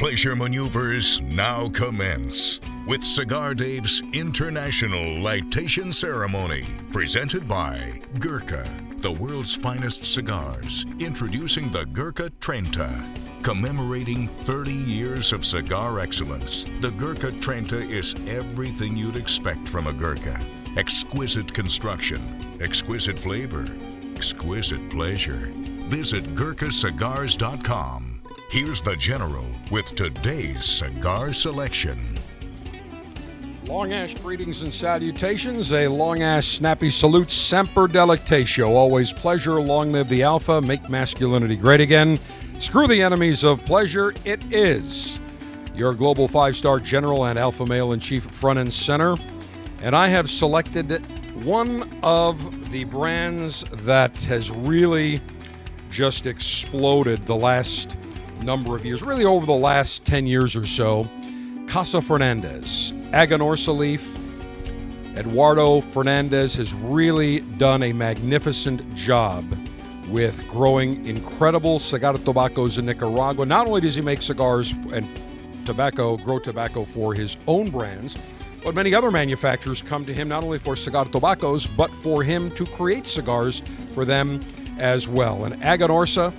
pleasure maneuvers now commence with Cigar Dave's International Lightation Ceremony, presented by Gurkha, the world's finest cigars, introducing the Gurkha Trenta. Commemorating 30 years of cigar excellence, the Gurkha Trenta is everything you'd expect from a Gurkha. Exquisite construction, exquisite flavor, exquisite pleasure. Visit GurkhaCigars.com. Here's the General with today's cigar selection. Long ass greetings and salutations. A long ass snappy salute. Semper Delectatio. Always pleasure. Long live the Alpha. Make masculinity great again. Screw the enemies of pleasure. It is your global five star general and alpha male in chief front and center. And I have selected one of the brands that has really just exploded the last number of years, really over the last 10 years or so. Casa Fernandez, Aganorsa leaf. Eduardo Fernandez has really done a magnificent job with growing incredible cigar tobaccos in Nicaragua. Not only does he make cigars and tobacco, grow tobacco for his own brands, but many other manufacturers come to him not only for cigar tobaccos, but for him to create cigars for them as well. And Aganorsa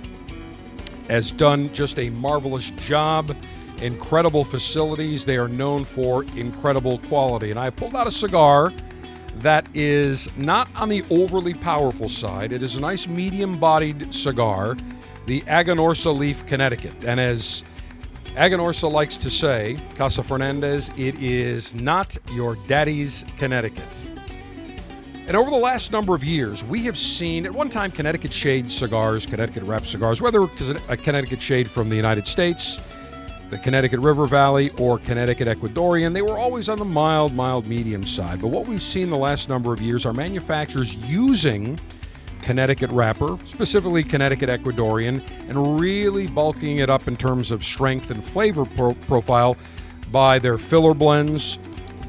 has done just a marvelous job. Incredible facilities. They are known for incredible quality. And I pulled out a cigar that is not on the overly powerful side. It is a nice medium bodied cigar, the Aganorsa Leaf Connecticut. And as Aganorsa likes to say, Casa Fernandez, it is not your daddy's Connecticut. And over the last number of years, we have seen at one time Connecticut Shade cigars, Connecticut Wrap cigars, whether a Connecticut Shade from the United States, the Connecticut River Valley, or Connecticut Ecuadorian, they were always on the mild, mild, medium side. But what we've seen the last number of years are manufacturers using Connecticut wrapper, specifically Connecticut Ecuadorian, and really bulking it up in terms of strength and flavor pro- profile by their filler blends,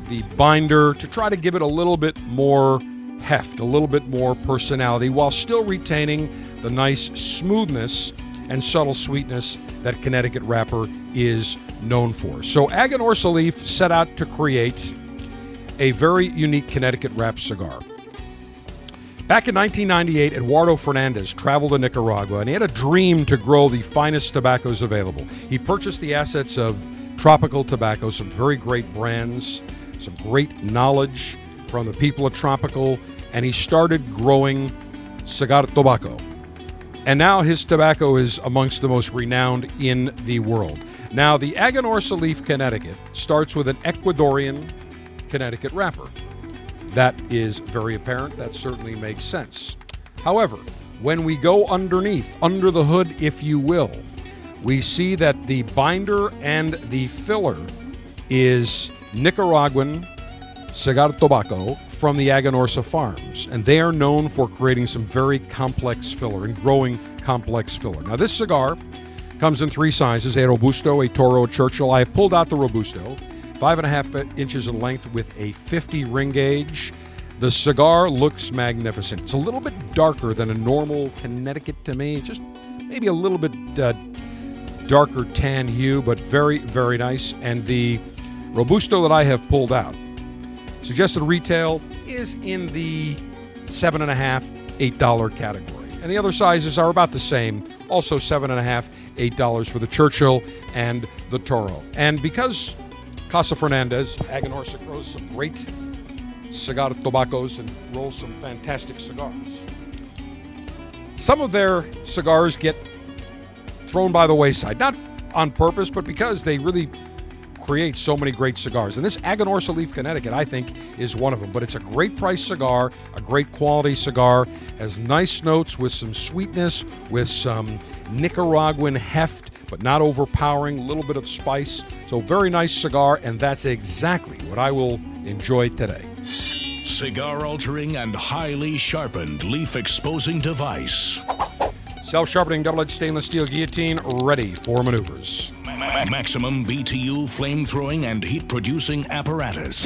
the binder, to try to give it a little bit more heft, a little bit more personality, while still retaining the nice smoothness and subtle sweetness that Connecticut wrapper is known for. So Aganorsa Leaf set out to create a very unique Connecticut wrap cigar. Back in 1998, Eduardo Fernandez traveled to Nicaragua and he had a dream to grow the finest tobaccos available. He purchased the assets of Tropical Tobacco, some very great brands, some great knowledge from the people of Tropical, and he started growing cigar tobacco. And now his tobacco is amongst the most renowned in the world. Now, the Aganorsa leaf Connecticut starts with an Ecuadorian Connecticut wrapper. That is very apparent. That certainly makes sense. However, when we go underneath, under the hood, if you will, we see that the binder and the filler is Nicaraguan cigar tobacco from the Aganorsa farms, and they are known for creating some very complex filler and growing complex filler. Now, this cigar comes in three sizes a Robusto, a Toro, a Churchill. I have pulled out the Robusto, five and a half inches in length with a 50 ring gauge. The cigar looks magnificent. It's a little bit darker than a normal Connecticut to me, just maybe a little bit uh, darker tan hue, but very, very nice. And the Robusto that I have pulled out, suggested retail is in the seven and a half, eight dollar category. And the other sizes are about the same, also seven and a half, eight dollars for the Churchill and the Toro. And because Casa Fernandez, Aganorsa grows some great cigar tobaccos and rolls some fantastic cigars. Some of their cigars get thrown by the wayside, not on purpose, but because they really create so many great cigars. And this Aganorsa Leaf Connecticut, I think, is one of them. But it's a great price cigar, a great quality cigar, has nice notes with some sweetness, with some Nicaraguan heft, but not overpowering, a little bit of spice. So, very nice cigar, and that's exactly what I will enjoy today. Cigar altering and highly sharpened leaf exposing device. Self sharpening double edged stainless steel guillotine ready for maneuvers. Maximum BTU flame throwing and heat producing apparatus.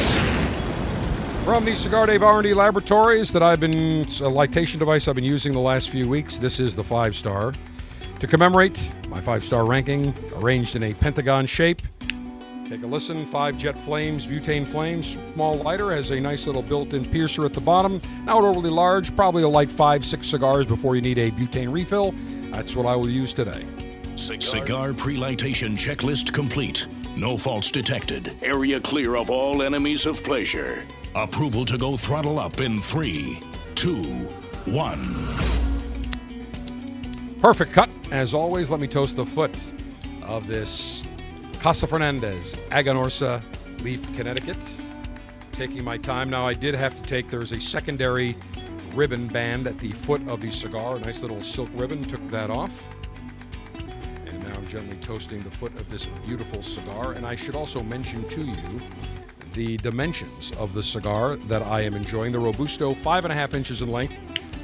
From the Cigar Dave R&D laboratories that I've been, a lightation device I've been using the last few weeks, this is the five star. To commemorate my five star ranking, arranged in a pentagon shape, take a listen. Five jet flames, butane flames, small lighter, has a nice little built in piercer at the bottom. Not overly large, probably a light five, six cigars before you need a butane refill. That's what I will use today. Cigar pre-lightation checklist complete. No faults detected. Area clear of all enemies of pleasure. Approval to go throttle up in three, two, one. Perfect cut. As always, let me toast the foot of this Casa Fernandez Aganorsa Leaf, Connecticut. Taking my time now. I did have to take, there's a secondary ribbon band at the foot of the cigar, a nice little silk ribbon. Took that off. Gently toasting the foot of this beautiful cigar. And I should also mention to you the dimensions of the cigar that I am enjoying. The Robusto, five and a half inches in length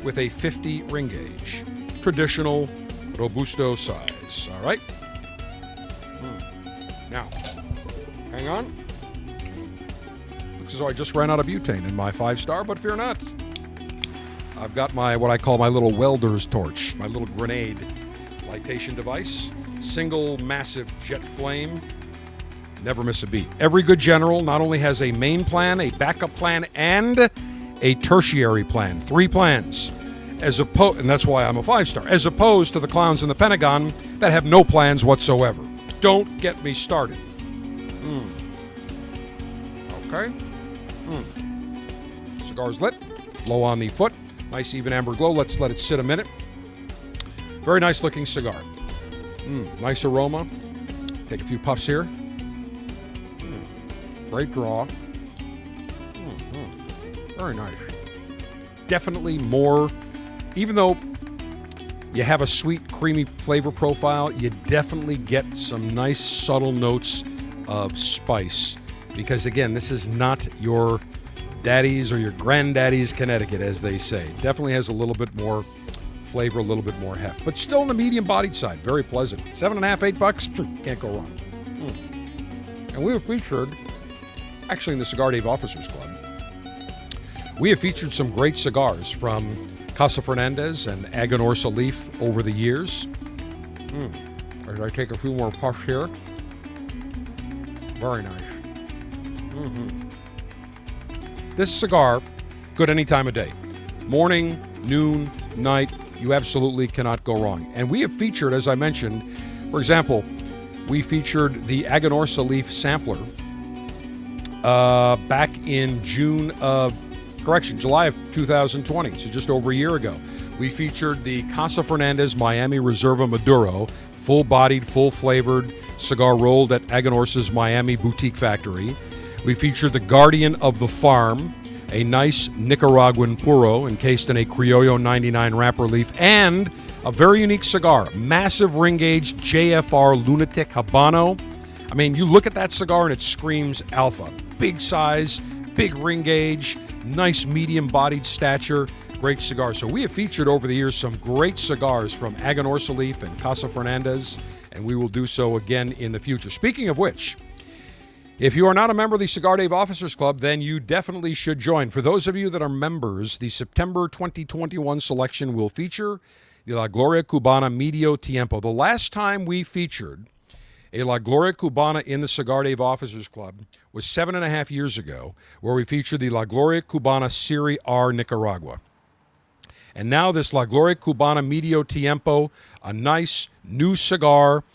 with a 50 ring gauge traditional Robusto size. All right? Hmm. Now, hang on. Looks as though I just ran out of butane in my five star, but fear not. I've got my what I call my little welder's torch, my little grenade lightation device. Single massive jet flame. Never miss a beat. Every good general not only has a main plan, a backup plan, and a tertiary plan. Three plans as opposed, and that's why I'm a five star, as opposed to the clowns in the Pentagon that have no plans whatsoever. Don't get me started. Mm. Okay. Mm. Cigar's lit. Low on the foot. Nice even amber glow. Let's let it sit a minute. Very nice looking cigar. Mm. Nice aroma. Take a few puffs here. Mm. Great draw. Mm-hmm. Very nice. Definitely more even though you have a sweet, creamy flavor profile, you definitely get some nice, subtle notes of spice. Because again, this is not your daddy's or your granddaddy's Connecticut, as they say. Definitely has a little bit more flavor, a little bit more heft, but still on the medium bodied side. Very pleasant. Seven and a half, eight bucks, can't go wrong. Mm. And we were featured, actually, in the Cigar Dave Officers Club. We have featured some great cigars from Casa Fernandez and Aganorsa Leaf over the years. Mm. As I take a few more puffs here. Very nice. Mm-hmm. This cigar, good any time of day. Morning, noon, night, you absolutely cannot go wrong. And we have featured, as I mentioned, for example, we featured the Aganorsa Leaf sampler uh, back in June of correction, July of 2020, so just over a year ago. We featured the Casa Fernandez Miami Reserva Maduro, full bodied, full flavored cigar rolled at Aganorsa's Miami Boutique Factory. We featured the Guardian of the Farm, a nice Nicaraguan puro encased in a Criollo 99 wrapper leaf, and a very unique cigar, massive ring gauge JFR Lunatic Habano. I mean, you look at that cigar and it screams alpha. Big size, big ring gauge, nice medium bodied stature, great cigar. So we have featured over the years some great cigars from Aganorsa Leaf and Casa Fernandez, and we will do so again in the future. Speaking of which, if you are not a member of the Cigar Dave Officers Club, then you definitely should join. For those of you that are members, the September 2021 selection will feature the La Gloria Cubana Medio Tiempo. The last time we featured a La Gloria Cubana in the Cigar Dave Officers Club was seven and a half years ago, where we featured the La Gloria Cubana Serie R Nicaragua. And now this La Gloria Cubana Medio Tiempo, a nice new cigar.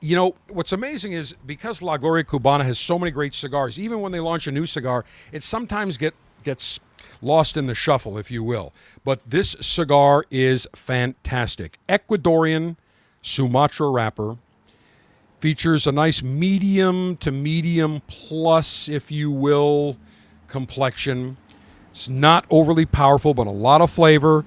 You know, what's amazing is because La Gloria Cubana has so many great cigars, even when they launch a new cigar, it sometimes get, gets lost in the shuffle, if you will. But this cigar is fantastic. Ecuadorian Sumatra wrapper, Features a nice medium to medium plus, if you will, complexion. It's not overly powerful, but a lot of flavor.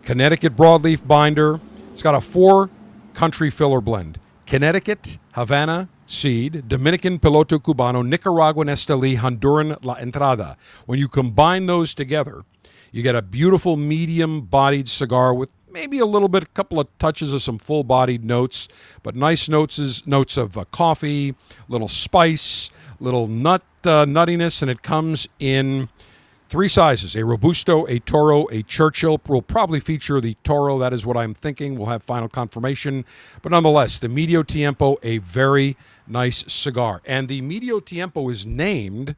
Connecticut broadleaf binder. It's got a four country filler blend Connecticut, Havana, seed, Dominican Piloto Cubano, Nicaraguan Esteli, Honduran La Entrada. When you combine those together, you get a beautiful medium bodied cigar with maybe a little bit, a couple of touches of some full-bodied notes, but nice notes is notes of uh, coffee, little spice, little nut uh, nuttiness, and it comes in Three sizes a Robusto, a Toro, a Churchill. We'll probably feature the Toro. That is what I'm thinking. We'll have final confirmation. But nonetheless, the Medio Tiempo, a very nice cigar. And the Medio Tiempo is named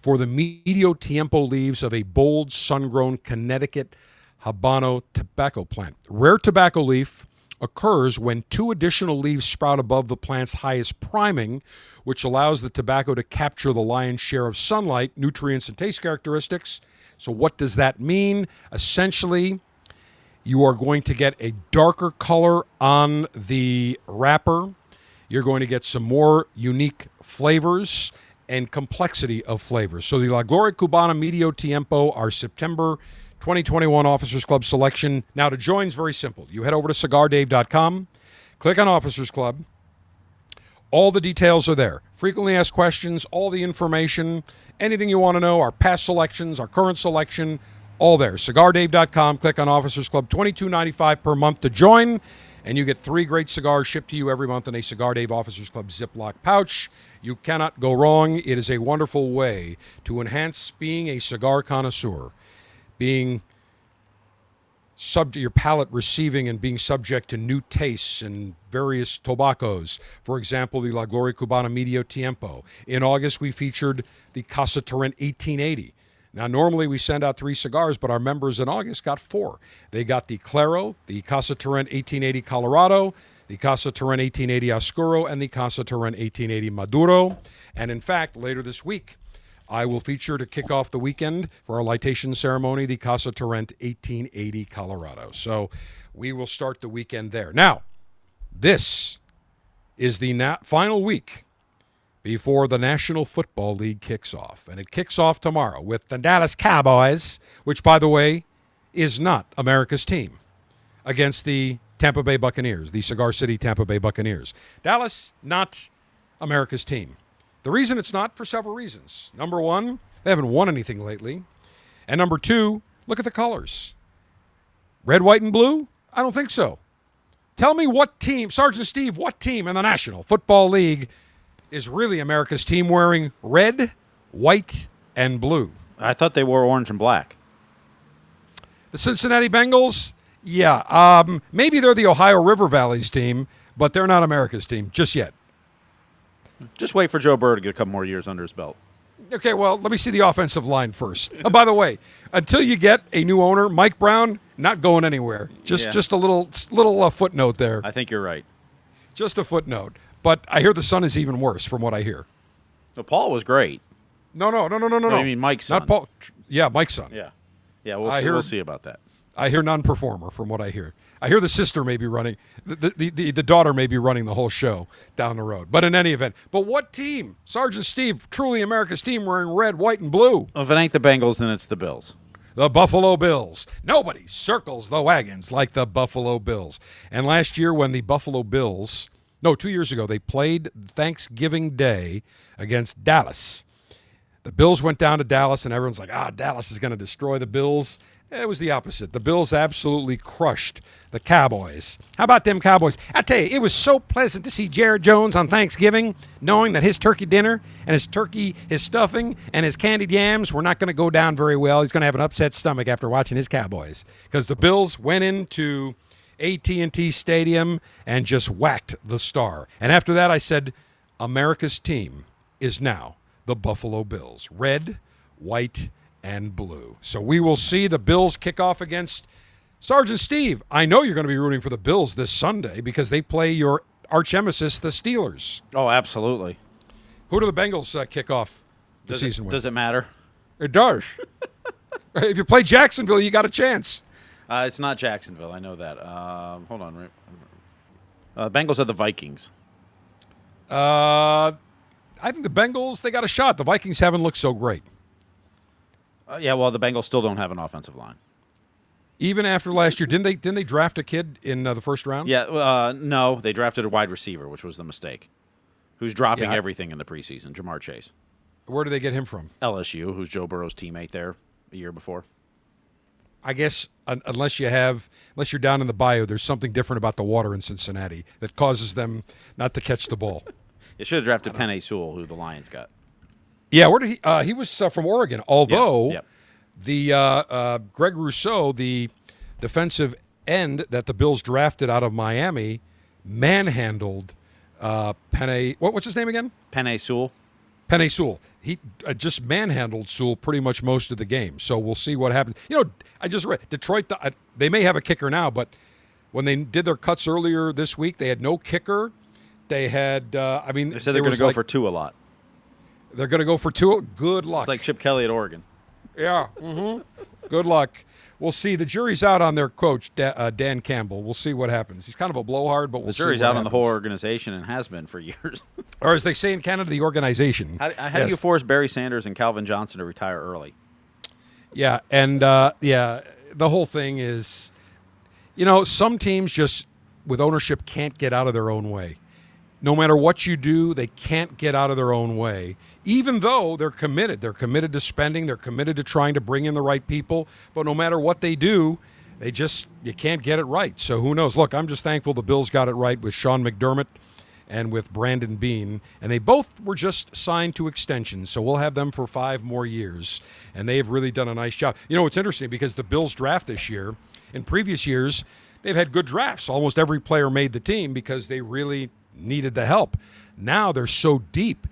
for the Medio Tiempo leaves of a bold, sun grown Connecticut Habano tobacco plant. Rare tobacco leaf occurs when two additional leaves sprout above the plant's highest priming, which allows the tobacco to capture the lion's share of sunlight, nutrients, and taste characteristics. So, what does that mean? Essentially, you are going to get a darker color on the wrapper. You're going to get some more unique flavors and complexity of flavors. So, the La Gloria Cubana Medio Tiempo, our September 2021 Officers Club selection. Now, to join is very simple. You head over to cigardave.com, click on Officers Club. All the details are there. Frequently asked questions, all the information, anything you want to know, our past selections, our current selection, all there. Cigardave.com, click on Officers Club, $22.95 per month to join, and you get three great cigars shipped to you every month in a Cigar Dave Officers Club Ziploc pouch. You cannot go wrong. It is a wonderful way to enhance being a cigar connoisseur being subject your palate receiving and being subject to new tastes and various tobaccos. For example, the La Gloria Cubana Medio Tiempo. In August, we featured the Casa Turrent 1880. Now, normally we send out three cigars, but our members in August got four. They got the Claro, the Casa Turrent 1880 Colorado, the Casa Turrent 1880 Oscuro, and the Casa Turrent 1880 Maduro. And in fact, later this week, I will feature to kick off the weekend for our lightation ceremony the Casa Turrent 1880 Colorado. So we will start the weekend there. Now, this is the na- final week before the National Football League kicks off. And it kicks off tomorrow with the Dallas Cowboys, which, by the way, is not America's team, against the Tampa Bay Buccaneers, the Cigar City Tampa Bay Buccaneers. Dallas, not America's team. The reason it's not for several reasons. Number one, they haven't won anything lately. And number two, look at the colors red, white, and blue? I don't think so. Tell me what team, Sergeant Steve, what team in the National Football League is really America's team wearing red, white, and blue? I thought they wore orange and black. The Cincinnati Bengals? Yeah. Um, maybe they're the Ohio River Valley's team, but they're not America's team just yet. Just wait for Joe Burrow to get a couple more years under his belt. Okay, well, let me see the offensive line first. Oh, by the way, until you get a new owner, Mike Brown not going anywhere. Just Yeah. just a little little uh, footnote there. I think you're right. Just a footnote. But I hear the son is even worse from what I hear. No, Paul was great. No, no, no, no, no, no. No. mean Mike's Not. Paul. Yeah, Mike's son. Yeah. Yeah, we'll I see, hear- we'll see about that. I hear non-performer from what I hear. I hear the sister may be running, the, the, the, the daughter may be running the whole show down the road. But in any event, but what team? Sergeant Steve, truly America's team wearing red, white, and blue. Well, if it ain't the Bengals, then it's the Bills. The Buffalo Bills. Nobody circles the wagons like the Buffalo Bills. And last year, when the Buffalo Bills, no, two years ago, they played Thanksgiving Day against Dallas. The Bills went down to Dallas, and everyone's like, ah, Dallas is going to destroy the Bills. It was the opposite. The Bills absolutely crushed the Cowboys. How about them Cowboys? I tell you, it was so pleasant to see Jerry Jones on Thanksgiving, knowing that his turkey dinner and his turkey, his stuffing, and his candied yams were not going to go down very well. He's going to have an upset stomach after watching his Cowboys because the Bills went into AT&T Stadium and just whacked the star. And after that, I said, America's team is now the Buffalo Bills. Red, white, and blue. So we will see the Bills kick off against Sergeant Steve. I know you're going to be rooting for the Bills this Sunday because they play your arch nemesis, the Steelers. Oh, absolutely. Who do the Bengals uh, kick off the Does season it, with? does it matter? It does. if you play Jacksonville, you got a chance. Uh, it's not Jacksonville. I know that. Um, hold on. right- Uh, Bengals are the Vikings. Uh, I think the Bengals they got a shot. The Vikings haven't looked so great, Uh, yeah, well, the Bengals still don't have an offensive line. even after last year. Didn't they? Didn't they draft a kid in uh, the first round? Yeah, uh, no, they drafted a wide receiver, which was the mistake. Who's dropping Yeah, everything in the preseason? Ja'Marr Chase. Where do they get him from? LSU, who's Joe Burrow's teammate there a year before. I guess un- unless you have, unless you're down in the bayou, there's something different about the water in Cincinnati that causes them not to catch the ball. it should have drafted Penei Sewell, who the Lions got. Yeah, where did he? Uh, he was uh, from Oregon. Although yep. The uh, uh, Greg Rousseau, the defensive end that the Bills drafted out of Miami, manhandled uh, Penei. What, what's his name again? Penei Sewell. Penei Sewell. He uh, just manhandled Sewell pretty much most of the game. So we'll see what happens. You know, I just read Detroit. Uh, they may have a kicker now, but when they did their cuts earlier this week, they had no kicker. They had. Uh, I mean, They said they're going to go like- for two a lot. They're going to go for two. Good luck. It's like Chip Kelly at Oregon. Yeah. Mm-hmm. Good luck. We'll see. The jury's out on their coach, Da- uh, Dan Campbell. We'll see what happens. He's kind of a blowhard, but we'll The jury's out on the whole organization and has been for years. Or as they say in Canada, the organization. how how do you force Barry Sanders and Calvin Johnson to retire early? Yeah, and uh, yeah, the whole thing is, you know, some teams just with ownership can't get out of their own way. No matter what you do, they can't get out of their own way. Even though they're committed, they're committed to spending, they're committed to trying to bring in the right people. But no matter what they do, they just you can't get it right. So who knows? Look, I'm just thankful the Bills got it right with Sean McDermott and with Brandon Beane, and they both were just signed to extensions. So we'll have them for five more years, and they have really done a nice job. You know, it's interesting because the Bills draft this year, in previous years, they've had good drafts. Almost every player made the team because they really needed the help. Now they're so deep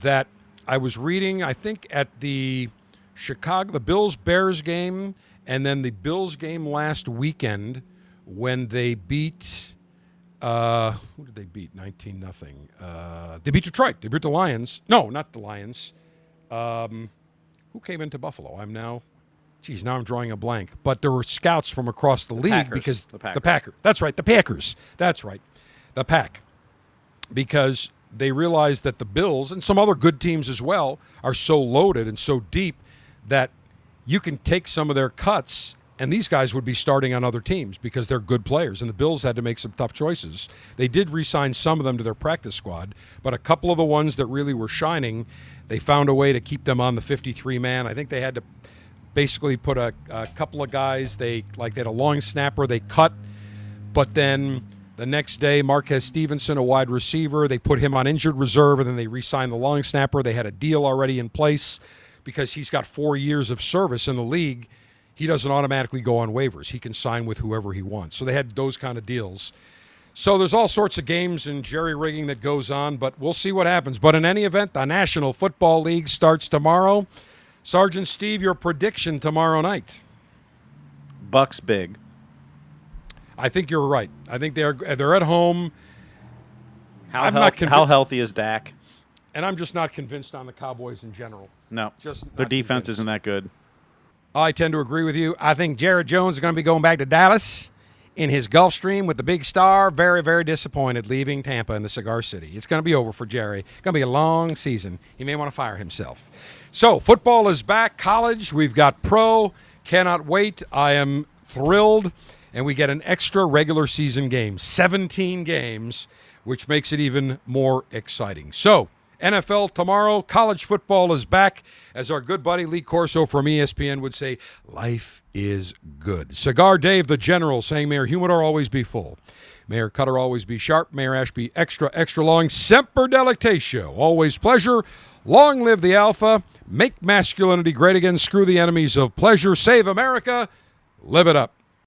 that I was reading, I think at the Chicago, the Bills Bears game, and then the Bills game last weekend when they beat. Uh, who did they beat? 19 nothing. Uh, they beat Detroit. They beat the Lions. No, not the Lions. Um, who came into Buffalo? I'm now, geez, now I'm drawing a blank. But there were scouts from across the league Packers. because The Packers. the Packer. That's right, the Packers. That's right, the Pack, because they realize that the Bills and some other good teams as well are so loaded and so deep that you can take some of their cuts and these guys would be starting on other teams because they're good players. And the bills had to make some tough choices. They did re-sign some of them to their practice squad but a couple of the ones that really were shining they found a way to keep them on the 53 man. I think they had to basically put a, a couple of guys they like they had a long snapper they cut but then the next day, Marquez Stevenson, a wide receiver, they put him on injured reserve, and then they re-signed the long snapper. They had a deal already in place because he's got four years of service in the league. He doesn't automatically go on waivers. He can sign with whoever he wants. So they had those kind of deals. So there's all sorts of games and jerry rigging that goes on, but we'll see what happens. But in any event, the National Football League starts tomorrow. Sergeant Steve, your prediction tomorrow night. Bucks big. I think you're right. I think they're they're at home. How, I'm health- how healthy is Dak? And I'm just not convinced on the Cowboys in general. No, Just their defense convinced. isn't that good. I tend to agree with you. I think Jerry Jones is going to be going back to Dallas in his Gulfstream with the big star. Very, very disappointed leaving Tampa in the Cigar City. It's going to be over for Jerry. It's going to be a long season. He may want to fire himself. So, football is back. College, we've got pro. Cannot wait. I am thrilled. And we get an extra regular season game 17 games, which makes it even more exciting. So, NFL tomorrow. College football is back. As our good buddy Lee Corso from ESPN would say, life is good. Cigar Dave, the general, saying, Mayor Humidor always be full. Mayor Cutter always be sharp. Mayor Ash be extra, extra long. Semper Delectatio. Always pleasure. Long live the Alpha. Make masculinity great again. Screw the enemies of pleasure. Save America. Live it up.